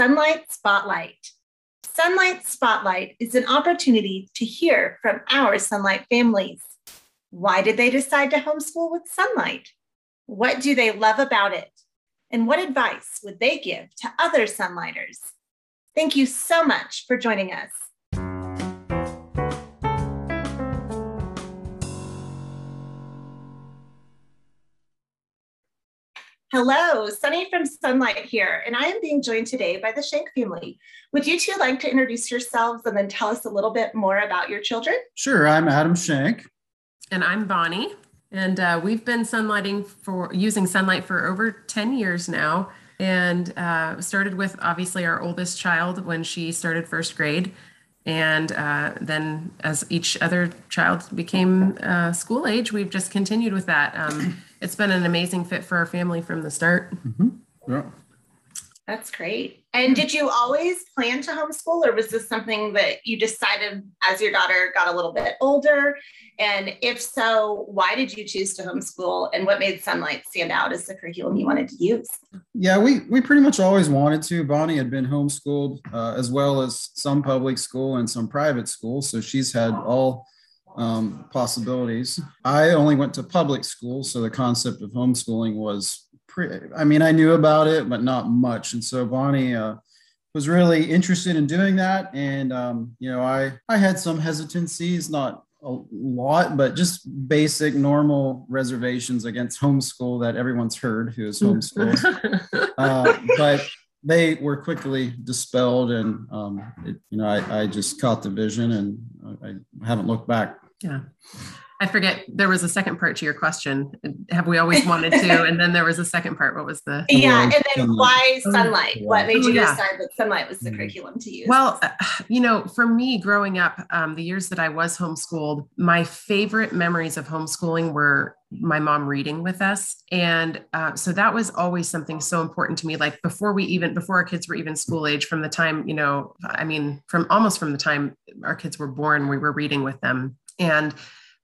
Sonlight Spotlight. Sonlight Spotlight is an opportunity to hear from our Sonlight families. Why did they decide to homeschool with Sonlight? What do they love about it? And what advice would they give to other Sonlighters? Thank you so much for joining us. Hello, Sunny from Sonlight here, and I am being joined today by the Shank family. Would you two like to introduce yourselves and then tell us a little bit more about your children? Sure, I'm Adam Shank. And I'm Bonnie. And uh, we've been Sonlighting for using Sonlight for over 10 years now. And uh, started with obviously our oldest child when she started first grade. And uh, then as each other child became uh, school age, we've just continued with that. Um, it's been an amazing fit for our family from the start. Mm-hmm. Yeah. That's great. And did you always plan to homeschool, or was this something that you decided as your daughter got a little bit older? And if so, why did you choose to homeschool, and what made Sonlight stand out as the curriculum you wanted to use? Yeah, we we pretty much always wanted to. Bonnie had been homeschooled uh, as well as some public school and some private school, so she's had all um, possibilities. I only went to public school, so the concept of homeschooling was pretty, I mean, I knew about it, but not much. And so Bonnie uh, was really interested in doing that. And, um, you know, I, I had some hesitancies, not a lot, but just basic normal reservations against homeschool that everyone's heard who is homeschooled. uh, but they were quickly dispelled and um, it, you know I, I just caught the vision and I haven't looked back yeah I forget there was a second part to your question. Have we always wanted to? And then there was a second part. What was the Yeah, and then why Sonlight? What made you oh, yeah. decide that Sonlight was the mm-hmm. curriculum to use? Well, uh, you know, for me growing up, um, the years that I was homeschooled, my favorite memories of homeschooling were my mom reading with us and uh, so that was always something so important to me like before we even before our kids were even school age from the time you know i mean from almost from the time our kids were born we were reading with them and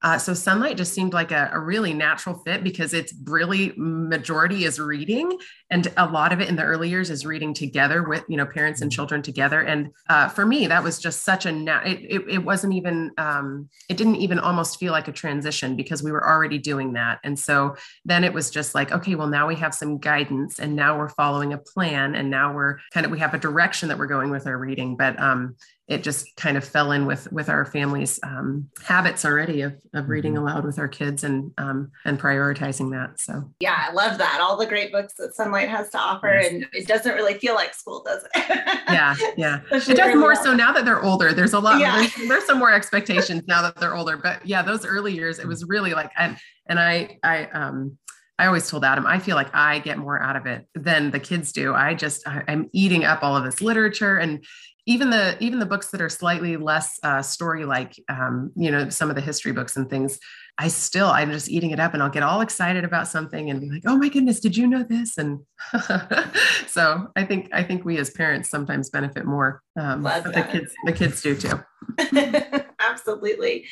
uh, so Sonlight just seemed like a, a, really natural fit because it's really majority is reading and a lot of it in the early years is reading together with you know parents and mm-hmm. children together. And uh, for me that was just such a na- it, it, it wasn't even um, it didn't even almost feel like a transition because we were already doing that. And so then it was just like okay well now we have some guidance and now we're following a plan and now we're kind of we have a direction that we're going with our reading. But um, it just kind of fell in with with our family's um, habits already of, of reading mm-hmm. aloud with our kids and um, and prioritizing that so yeah i love that all the great books that Sonlight has to offer yes. and it doesn't really feel like school does it yeah yeah it does more well. so now that they're older there's a lot yeah. there's, there's some more expectations now that they're older but yeah those early years it was really like and and i i um I always told Adam, I feel like I get more out of it than the kids do. I just, I, am eating up all of this literature. And even the even the books that are slightly less uh, story like um, you know some of the history books and things i still i'm just eating it up and i'll get all excited about something and be like oh my goodness did you know this? And so i think i think we as parents sometimes benefit more um, but the kids the kids do too absolutely.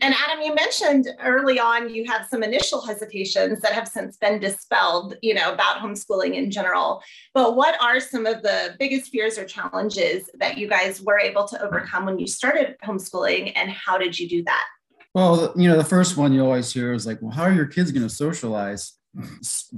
And adam you mentioned early on you had some initial hesitations that have since been dispelled you know about homeschooling in general. But what are some of the biggest fears or challenges that you guys were able to overcome when you started homeschooling and how did you do that? Well you know the first one you always hear is like well how are your kids going to socialize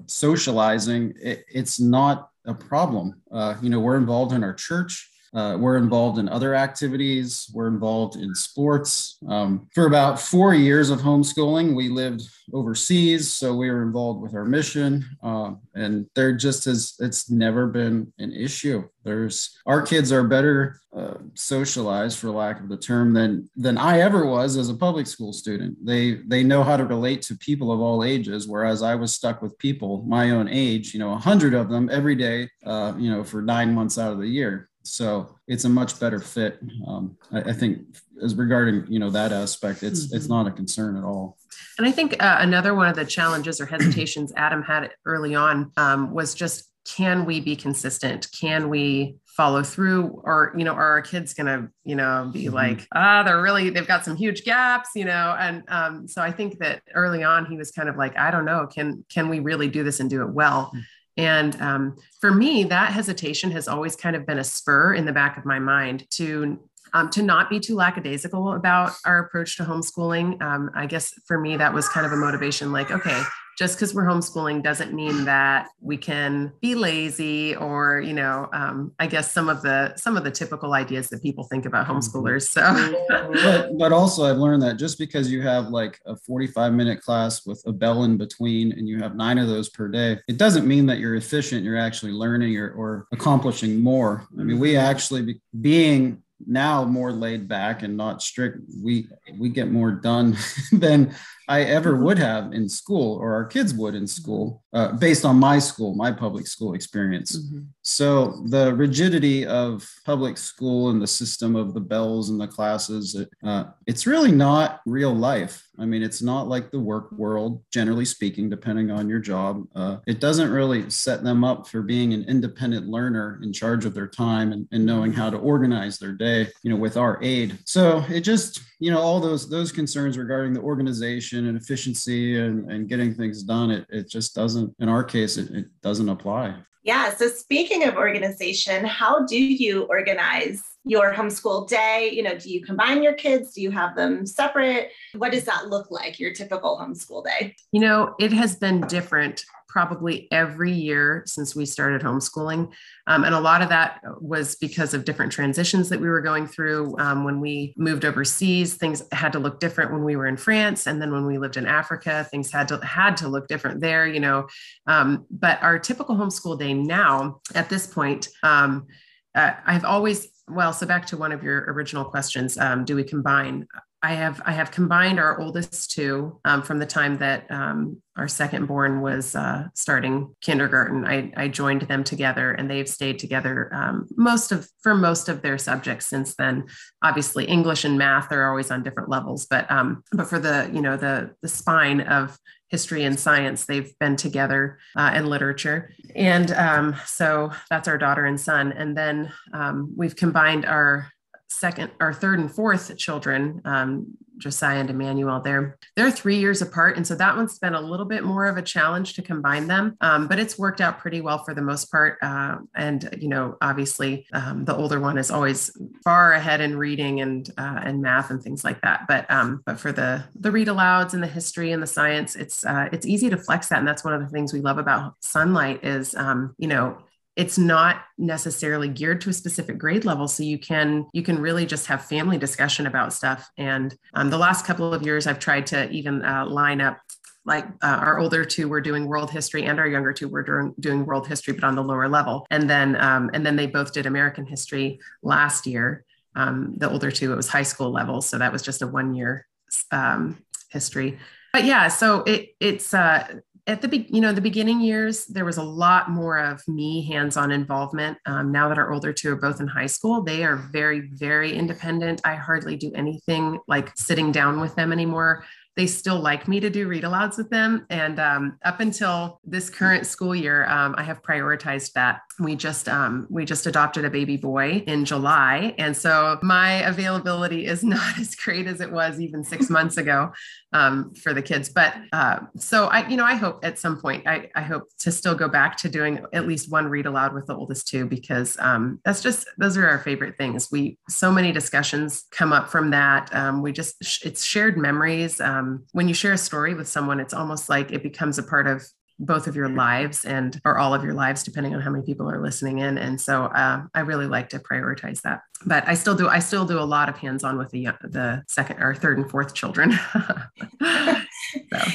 socializing it, it's not a problem. Uh, you know we're involved in our church uh, we're involved in other activities. We're involved in sports. Um, for about four years of homeschooling, we lived overseas, so we were involved with our mission. Uh, and there just has it's never been an issue. There's our kids are better uh, socialized, for lack of the term, than than I ever was as a public school student. They they know how to relate to people of all ages, whereas I was stuck with people my own age. You know, a hundred of them every day. Uh, you know, for nine months out of the year So it's a much better fit. Um, I, I, think as regarding you know that aspect, it's mm-hmm. it's not a concern at all. And I think uh, another one of the challenges or hesitations Adam had early on um, was just can we be consistent? Can we follow through or you know are our kids gonna you know be mm-hmm. like ah they're really they've got some huge gaps you know and um, so i think that early on he was kind of like i don't know can can we really do this and do it well mm-hmm. And um, for me that hesitation has always kind of been a spur in the back of my mind to um, to not be too lackadaisical about our approach to homeschooling. Um, I guess for me, that was kind of a motivation like, okay, just because we're homeschooling doesn't mean that we can be lazy or you know um, i guess some of the some of the typical ideas that people think about mm-hmm. homeschoolers so. But, but also i've learned that just because you have like a 45 minute class with a bell in between and you have nine of those per day it doesn't mean that you're efficient you're actually learning or, or accomplishing more. I mean we actually be, being now more laid back and not strict we we get more done than I ever would have in school or our kids would in school, uh, based on my school, my public school experience. Mm-hmm. So the rigidity of public school and the system of the bells and the classes, it, uh, it's really not real life. I mean, it's not like the work world, generally speaking, depending on your job. Uh, it doesn't really set them up for being an independent learner in charge of their time and, and knowing how to organize their day, you know, with our aid. So it just, you know, all those those concerns regarding the organization and efficiency and, and getting things done, it, it just doesn't, in our case, it, it doesn't apply. Yeah. So speaking of organization, how do you organize your homeschool day? You know, do you combine your kids? Do you have them separate? What does that look like, your typical homeschool day? You know, it has been different probably every year since we started homeschooling. Um, and a lot of that was because of different transitions that we were going through. Um, when we moved overseas, things had to look different when we were in France. And then when we lived in Africa, things had to had to look different there, you know. Um, but our typical homeschool day now, at this point, um, uh, I've always well, so back to one of your original questions, um, do we combine? I have I have combined our oldest two um, from the time that um, our second born was uh, starting kindergarten. I, I, joined them together, and they've stayed together um, most of for most of their subjects since then. Obviously, English and math are always on different levels, but um, but for the you know the the spine of history and science, they've been together uh, and literature, and um, so that's our daughter and son. And then um, we've combined our second or third and fourth children, um, Josiah and Emmanuel, they're they're three years apart, and so that one's been a little bit more of a challenge to combine them. Um, but it's worked out pretty well for the most part. Uh, and you know, obviously, um, the older one is always far ahead in reading and uh, and math and things like that. But um, but for the the read alouds and the history and the science, it's uh, it's easy to flex that, and that's one of the things we love about Sonlight is um, you know it's not necessarily geared to a specific grade level. So you can you can really just have family discussion about stuff. And um, the last couple of years i've tried to even uh, line up like uh, our older two were doing world history and our younger two were doing, doing world history but on the lower level. And then um, and then they both did american history last year. Um, the older two it was high school level. So that was just a one year um, history. But yeah so it it's uh at the be- you know the beginning years there was a lot more of me hands-on involvement. Um, now that our older two are both in high school they are very very independent. I hardly do anything like sitting down with them anymore they still like me to do read alouds with them. And um, up until this current school year, um, I have prioritized that. We just um, we just adopted a baby boy in July, and so my availability is not as great as it was even six months ago um, for the kids. But uh, so I, you know, I hope at some point I, I hope to still go back to doing at least one read aloud with the oldest two because um, that's just those are our favorite things. We so many discussions come up from that. Um, we just it's shared memories. Um, um, when you share a story with someone, it's almost like it becomes a part of both of your lives and or all of your lives depending on how many people are listening in and so uh, i really like to prioritize that but i still do i still do a lot of hands-on with the the second or third and fourth children.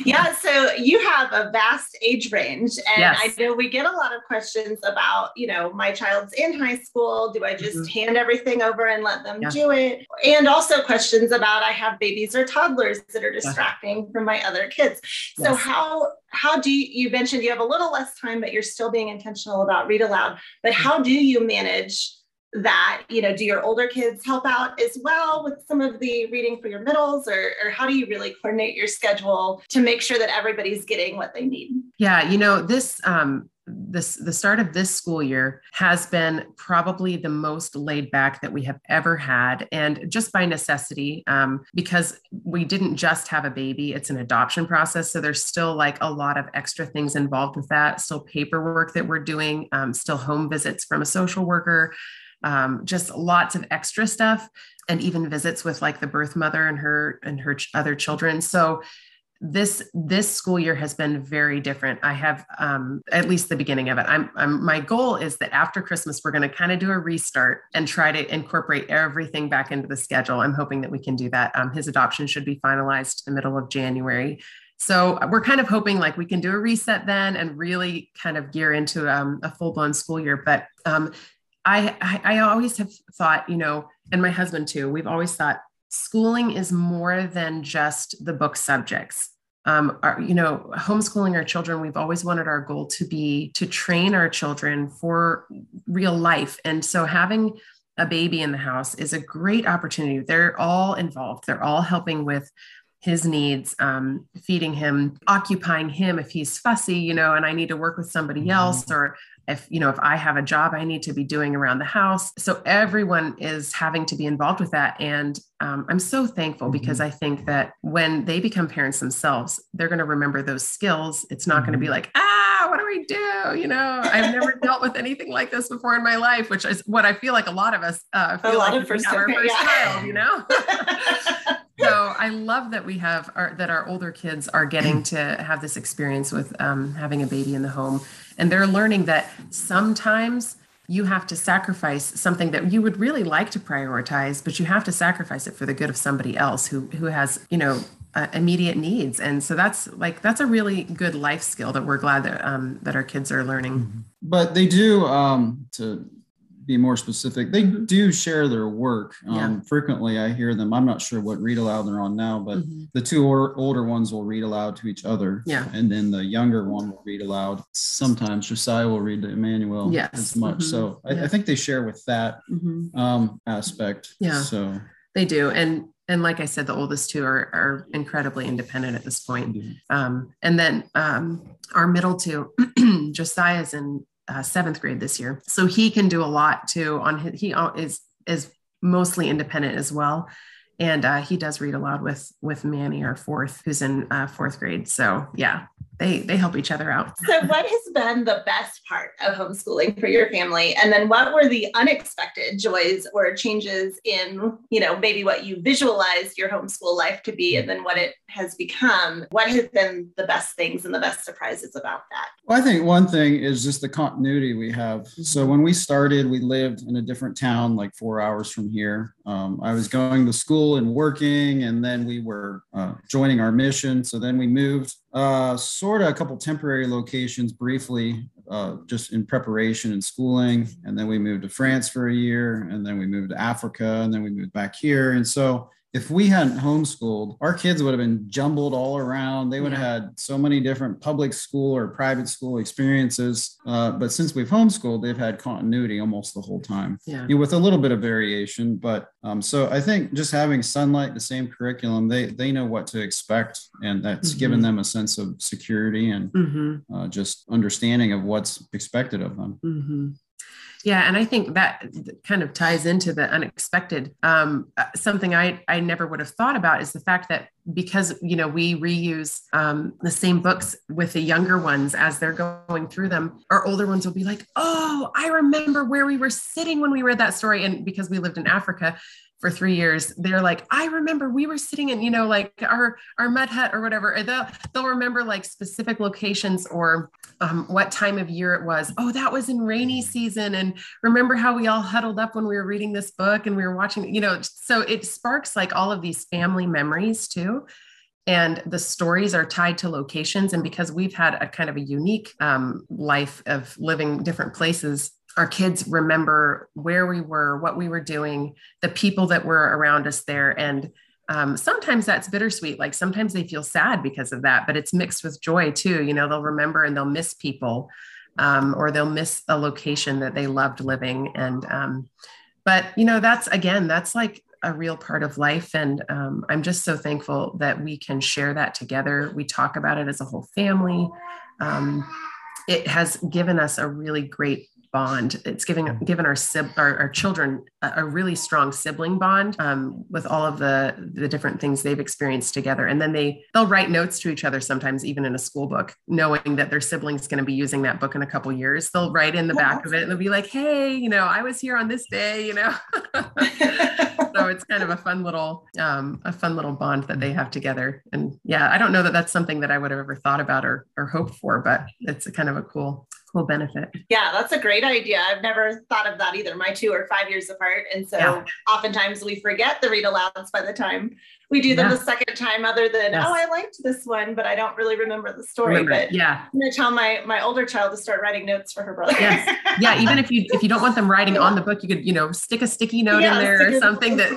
Yeah, so you have a vast age range. And yes. I know we get a lot of questions about, you know, my child's in high school. Do I just mm-hmm. hand everything over and let them yeah. do it? And also questions about I have babies or toddlers that are distracting yeah. from my other kids. So yes. how how do you you mentioned you have a little less time, but you're still being intentional about read aloud. But how do you manage that you know do your older kids help out as well with some of the reading for your middles or, or how do you really coordinate your schedule to make sure that everybody's getting what they need? Yeah you know this um this the start of this school year has been probably the most laid back that we have ever had and just by necessity um, because we didn't just have a baby it's an adoption process so there's still like a lot of extra things involved with that still paperwork that we're doing um, still home visits from a social worker um, just lots of extra stuff and even visits with like the birth mother and her and her ch- other children. So this this school year has been very different. I have um, at least the beginning of it. I'm, I'm my goal is that after christmas we're going to kind of do a restart and try to incorporate everything back into the schedule. I'm hoping that we can do that. Um, his adoption should be finalized the middle of january. So we're kind of hoping like we can do a reset then and really kind of gear into um, a full-blown school year. But um, I, I i always have thought you know and my husband too we've always thought schooling is more than just the book subjects. Um, our, you know, homeschooling our children, we've always wanted our goal to be to train our children for real life. And so having a baby in the house is a great opportunity. They're all involved, they're all helping with his needs, um, feeding him, occupying him if he's fussy, you know, and I need to work with somebody mm-hmm. else, or if you know if i have a job i need to be doing around the house so everyone is having to be involved with that and um, i'm so thankful mm-hmm. because i think that when they become parents themselves they're going to remember those skills it's not mm-hmm. going to be like ah what do we do you know i've never dealt with anything like this before in my life which is what i feel like a lot of us uh, feel a lot like of first, our first yeah. child you know so I love that we have our, that our older kids are getting to have this experience with um, having a baby in the home and they're learning that sometimes you have to sacrifice something that you would really like to prioritize, but you have to sacrifice it for the good of somebody else who who has, you know, uh, immediate needs. And so that's like that's a really good life skill that we're glad that um, that our kids are learning. But they do um, to be more specific, they mm-hmm. do share their work. Um, yeah. Frequently, I hear them. I'm not sure what read aloud they're on now, but mm-hmm. the two or, older ones will read aloud to each other. Yeah. And then the younger one will read aloud. Sometimes Josiah will read to Emmanuel yes. as much. Mm-hmm. So I, yeah. I, think they share with that mm-hmm. um, aspect. Yeah. So they do. And and like I said, the oldest two are, are incredibly independent at this point. Um, and then um, our middle two, Josiah's in uh, seventh grade this year, so he can do a lot too. On his, he is is mostly independent as well, and uh, he does read aloud with with Manny, our fourth, who's in uh, fourth grade. So yeah, they they help each other out. So what has been the best part of homeschooling for your family? And then what were the unexpected joys or changes in, you know, maybe what you visualized your homeschool life to be and then what it has become? What has been the best things and the best surprises about that? Well, I think one thing is just the continuity we have. So when we started, we lived in a different town like 4 hours from here. Um, I was going to school and working and then we were uh, joining our mission. So then we moved uh, sort of a couple temporary locations briefly, uh, just in preparation and schooling. And then we moved to France for a year, and then we moved to Africa, and then we moved back here. And so if we hadn't homeschooled, our kids would have been jumbled all around. They would yeah. have had so many different public school or private school experiences. Uh, but since we've homeschooled, they've had continuity almost the whole time, yeah. you know, with a little bit of variation. But um, so I think just having Sonlight, the same curriculum, they they know what to expect, and that's mm-hmm. given them a sense of security and mm-hmm. uh, just understanding of what's expected of them. Mm-hmm. Yeah, and I think that kind of ties into the unexpected. Um, uh, something I I never would have thought about is the fact that because you know we reuse um, the same books with the younger ones as they're going through them, our older ones will be like, "Oh, I remember where we were sitting when we read that story," and because we lived in Africa, for three years they're like i remember we were sitting in you know like our our mud hut or whatever and they'll they'll remember like specific locations or um, what time of year it was. Oh that was in rainy season and remember how we all huddled up when we were reading this book and we were watching you know so it sparks like all of these family memories too. And the stories are tied to locations and because we've had a kind of a unique um, life of living different places our kids remember where we were, what we were doing, the people that were around us there. And um, sometimes that's bittersweet. Like sometimes they feel sad because of that, but it's mixed with joy too. You know, they'll remember and they'll miss people. um, or they'll miss a location that they loved living. And, um, but you know, that's again, that's like a real part of life. And um, I'm just so thankful that we can share that together. We talk about it as a whole family. Um, it has given us a really great bond. It's giving given our our, our children a, a, really strong sibling bond um, with all of the the different things they've experienced together. And then they they'll write notes to each other sometimes, even in a school book, knowing that their sibling's going to be using that book in a couple years. They'll write in the back of it and they'll be like, "Hey, you know, I was here on this day," you know. so it's kind of a fun little um, a fun little bond that they have together. And yeah, I don't know that that's something that I would have ever thought about or or hoped for, but it's a kind of a cool cool benefit. Yeah, that's a great idea. I've never thought of that either. My two are five years apart, and so yeah. oftentimes we forget the read alouds by the time we do them yeah. the second time other than oh, yes. oh i liked this one but i don't really remember the story remember but yeah. I'm going to tell my my older child to start writing notes for her brother. Yes. yeah even if you if you don't want them writing on the book you could you know stick a sticky note yeah, in there or something that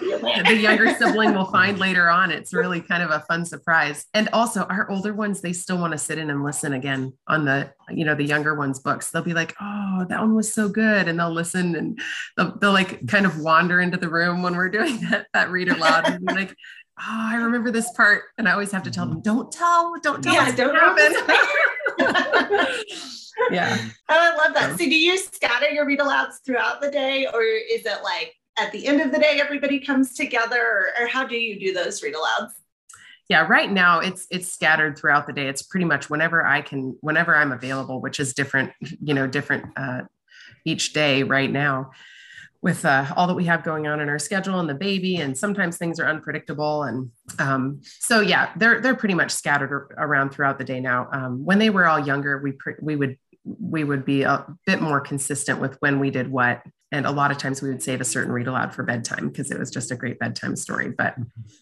the younger sibling will find later on. It's really kind of a fun surprise. And also our older ones they still want to sit in and listen again on the you know the younger ones books. They'll be like oh that one was so good and they'll listen and they'll, they'll like kind of wander into the room when we're doing that that read aloud and be like oh, I remember this part. And I always have to tell them, don't tell, don't tell. Yeah, don't happen. yeah. Oh, I love that. So do you scatter your read alouds throughout the day or is it like at the end of the day, everybody comes together or, or how do you do those read alouds? yeah right now it's it's scattered throughout the day it's pretty much whenever i can whenever i'm available which is different you know different uh, each day right now with uh, all that we have going on in our schedule and the baby and sometimes things are unpredictable and um, so yeah they're they're pretty much scattered around throughout the day now. Um, when they were all younger we we would we would be a bit more consistent with when we did what and a lot of times we would save a certain read aloud for bedtime because it was just a great bedtime story but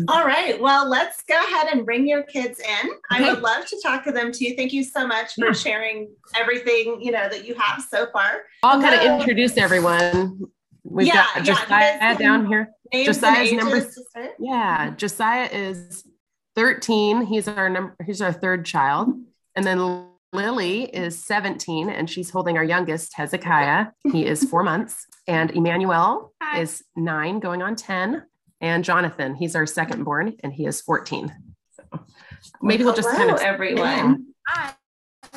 all right well let's go ahead and bring your kids in. Okay. i would love to talk to them too. Thank you so much for yeah. sharing everything you know that you have so far. I'll kind of introduce everyone We've yeah, got Josiah yeah, down here. Josiah's number. Yeah, Josiah is 13. He's our number. He's our third child, and then Lily is 17, and she's holding our youngest, Hezekiah. He is four months, and Emmanuel Hi. is nine, going on 10, and Jonathan, he's our second born, and he is 14. So maybe well, we'll just kind of everyone. Hi.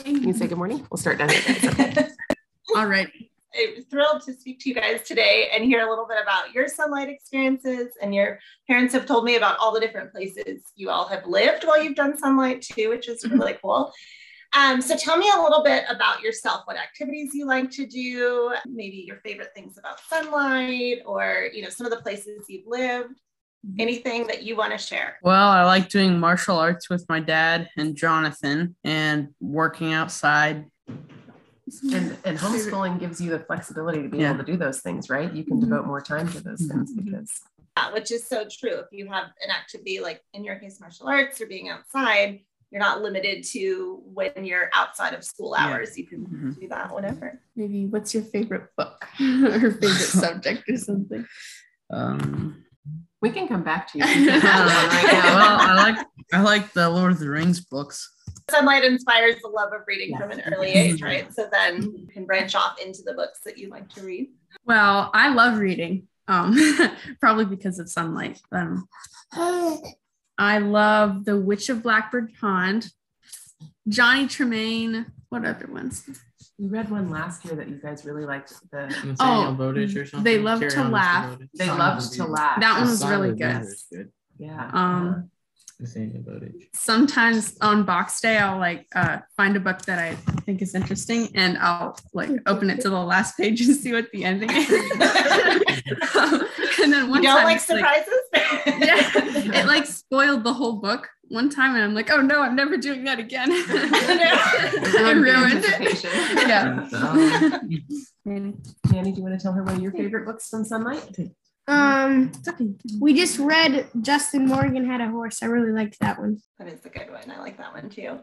Can you say good morning. We'll start down here. All right. I'm thrilled to speak to you guys today and hear a little bit about your Sonlight experiences. And your parents have told me about all the different places you all have lived while you've done Sonlight too, which is mm-hmm. really cool. Um, so tell me a little bit about yourself, what activities you like to do, maybe your favorite things about Sonlight, or you know, some of the places you've lived. Mm-hmm. Anything that you want to share? Well, I like doing martial arts with my dad and Jonathan and working outside and, and homeschooling gives you the flexibility to be yeah. able to do those things, right? You can mm-hmm. devote more time to those things mm-hmm. because yeah, which is so true. If you have an activity like in your case, martial arts or being outside, you're not limited to when you're outside of school hours. Yeah. You can mm-hmm. do that whenever. Maybe what's your favorite book or favorite subject or something? Um, we can come back to you. right well, I like I like the Lord of the Rings books Sonlight inspires the love of reading from an early age, right? So then you can branch off into the books that you like to read. Well, I love reading, um, probably because of Sonlight. Um, I love The Witch of Blackbird Pond, Johnny Tremain. What other ones? We read one last year that you guys really liked. The oh, Bowditch or something. They love to laugh. They loved to laugh. That one was really good. good. Yeah. Um, Sometimes on box day, I'll like uh, find a book that I think is interesting and I'll like open it to the last page and see what the ending is. and then one you don't time, like surprises? Like, yeah, it like spoiled the whole book one time and I'm like, oh no, I'm never doing that again. I ruined it. Yeah. Manny, Manny, do you want to tell her one of your favorite books from Sonlight? Um, we just read Justin Morgan had a horse. I really liked that one. That is a good one. I like that one too.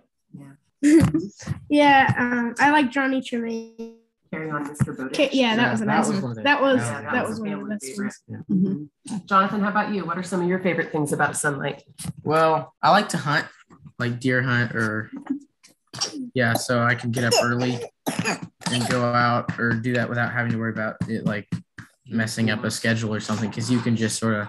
Yeah. yeah. Um, I like Johnny Tremain. Carry on, Mr. Bowditch. Yeah, that yeah, was a nice one. That was yeah, that, that was, was one of the best ones. Yeah. Mm-hmm. Jonathan, how about you? What are some of your favorite things about Sonlight? Well, I like to hunt, like deer hunt or yeah, so I can get up early and go out or do that without having to worry about it like messing up a schedule or something because you can just sort of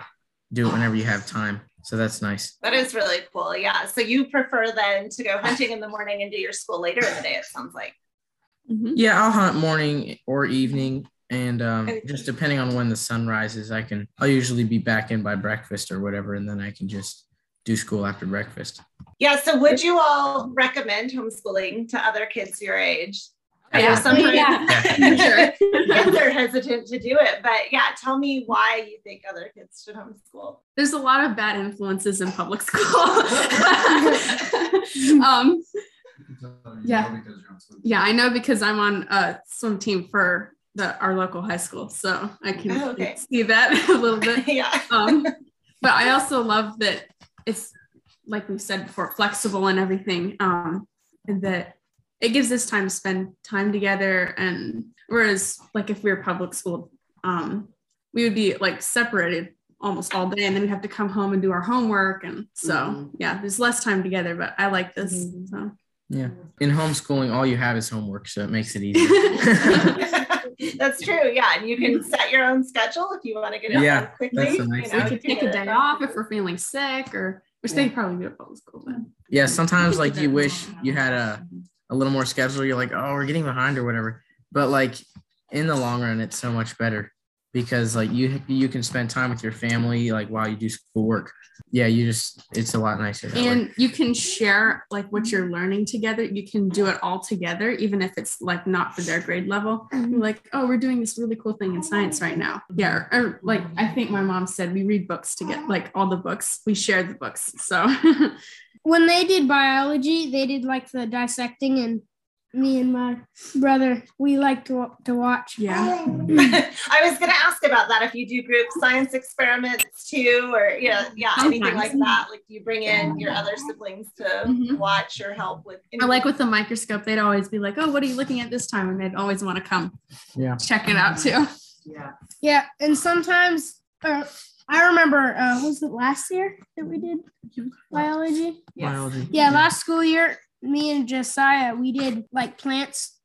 do it whenever you have time. So that's nice. That is really cool. Yeah. So you prefer then to go hunting in the morning and do your school later in the day, it sounds like. Mhm. Yeah, I'll hunt morning or evening. And um, just depending on when the sun rises, I can, I'll usually be back in by breakfast or whatever. And then I can just do school after breakfast. Yeah. So would you all recommend homeschooling to other kids your age? I know Yeah. sometimes Yeah. kids are hesitant to do it, but yeah, tell me why you think other kids should homeschool. There's a lot of bad influences in public school. um, Yeah. yeah, I know because I'm on a swim team for the our local high school, so I can Oh, okay. see that a little bit. yeah. um, but I also love that it's like we said before, flexible and everything. Um, and that it gives us time to spend time together. And whereas, like if we were public school, um, we would be like separated almost all day, and then we'd have to come home and do our homework. And so, Mhm. yeah, there's less time together. But I like this. So. Yeah. In homeschooling, all you have is homework. So it makes it easy That's true. Yeah. And you can set your own schedule if you want to get it Yeah, done quickly. that's a nice you know, we could take a day off if we're feeling sick, or which they probably do at public school. But yeah. Sometimes like you wish you had a, a little more schedule. You're like, oh, we're getting behind or whatever. But like in the long run, it's so much better because like you you can spend time with your family like while you do schoolwork. Yeah, you just it's a lot nicer. that way. and you can share like what you're learning together you can do it all together even if it's like not for their grade level You're like oh we're doing this really cool thing in science right now yeah or, or, like i think my mom said we read books to get like all the books we share the books so when they did biology, they did like the dissecting, and me and my brother we like to to watch. yeah I was going to ask about that. If you do group science experiments too, or you know, yeah, anything like that. Like, do you bring in your other siblings to Mhm. watch or help with? or like with the microscope they'd always be like oh what are you looking at this time and they'd always want to come Yeah. check it out too Yeah. Yeah, and sometimes uh, I remember uh, was it last year that we did biology? Biology. Yeah, last school year, me and Josiah we did like plants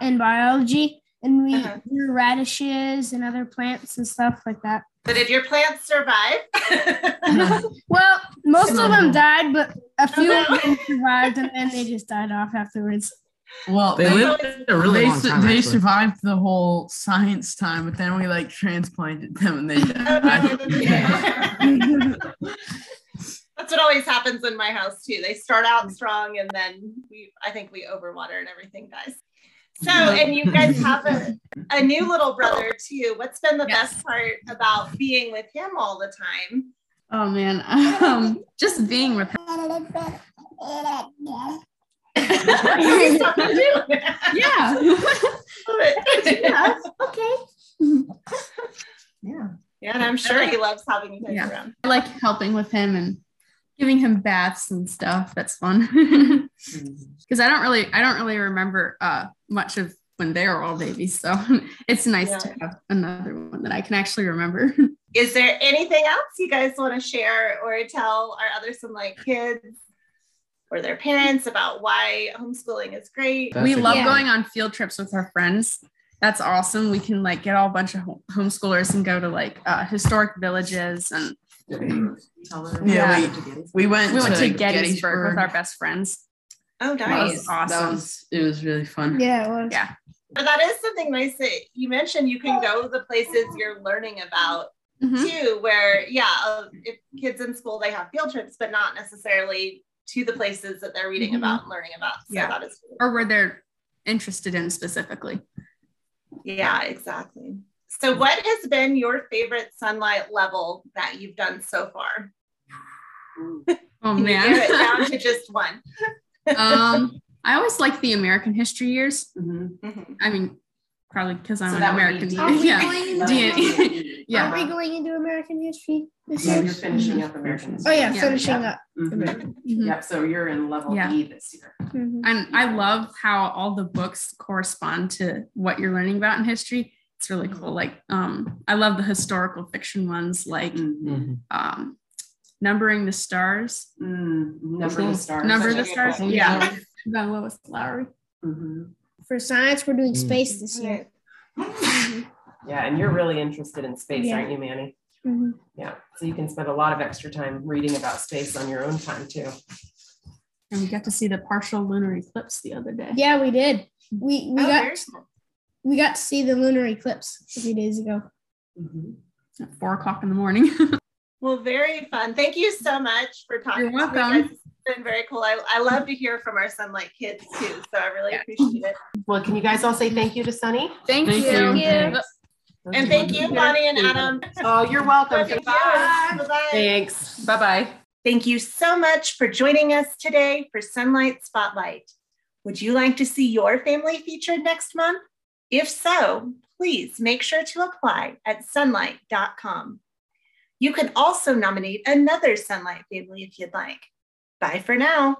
in biology, and we Uh-huh. grew radishes and other plants and stuff like that. But did your plants survive? Well, most of them died, but a few of them survived, and then they just died off afterwards. Well, They they, lived a really they, long time. they actually. survived the whole science time, but then we like transplanted them and they died. That's what always happens in my house too. They start out strong and then we I think we overwater and everything dies. So and you guys have a, a new little brother too. What's been the Yes. best part about being with him all the time? oh man um just being with her He's talking too. yeah yeah. Okay. Yeah. Yeah, and I'm sure he loves having you guys Yeah. around. I like helping with him and giving him baths and stuff. That's fun. Because I don't really, I don't really remember uh, much of when they were all babies. So it's nice Yeah. to have another one that I can actually remember. Is there anything else you guys want to share or tell our other some like kids or their parents about why homeschooling is great? That's we love good- going on field trips with our friends. That's awesome. We can like get all a bunch of homeschoolers and go to like uh, historic villages and Yeah, Yeah. we, we went we went to to Gettysburg with our best friends. Oh, That nice. was awesome. That was it was really fun. Yeah, it was. Yeah. But that is something nice that you mentioned. You can go to the places you're learning about Mhm. too, where, yeah, uh, if kids in school, they have field trips, but not necessarily to the places that they're reading Mhm. about and learning about. So Yeah. that is cool. Or where they're interested in specifically. Yeah, exactly. So, what has been your favorite Sonlight level that you've done so far? Oh Can you man. give it down to just one? um, I always like the American history years. Mhm. I mean, probably because I'm So an that would be American. D- we Yeah. going D- yeah. Are we going into American history this Yeah, year? you're finishing up American. Oh yeah, Yeah. finishing up. Mhm. Mhm. Yep. So you're in level Yeah. E this year. Mhm. And I love how all the books correspond to what you're learning about in history. It's really cool. Like, um, I love the historical fiction ones, like Mhm. um, Numbering the Stars. Mm, number the stars. Number the Stars. Yeah. By Lois Lowry. Mhm. for science. We're doing space this year. Yeah, and you're really interested in space, Yeah. aren't you, Manny? Mhm. Yeah, so you can spend a lot of extra time reading about space on your own time too. And we got to see the partial lunar eclipse the other day. Yeah, we did. We we Oh, got very cool. We got to see the lunar eclipse a few days ago. Mm-hmm. At four o'clock in the morning. Well, very fun. Thank you so much for talking. You're welcome. guys. It's been very cool. I, I love to hear from our Sonlight kids too. So I really appreciate it. Well, can you guys all say thank you to Sunny? Thank, Thank you. you. And thank you, Bonnie and Adam. Oh, you're welcome. Love you. Bye-bye. Thanks. Bye bye. Thank you so much for joining us today for Sonlight Spotlight. Would you like to see your family featured next month? If so, please make sure to apply at sonlight.com. You can also nominate another Sonlight family if you'd like. Bye for now.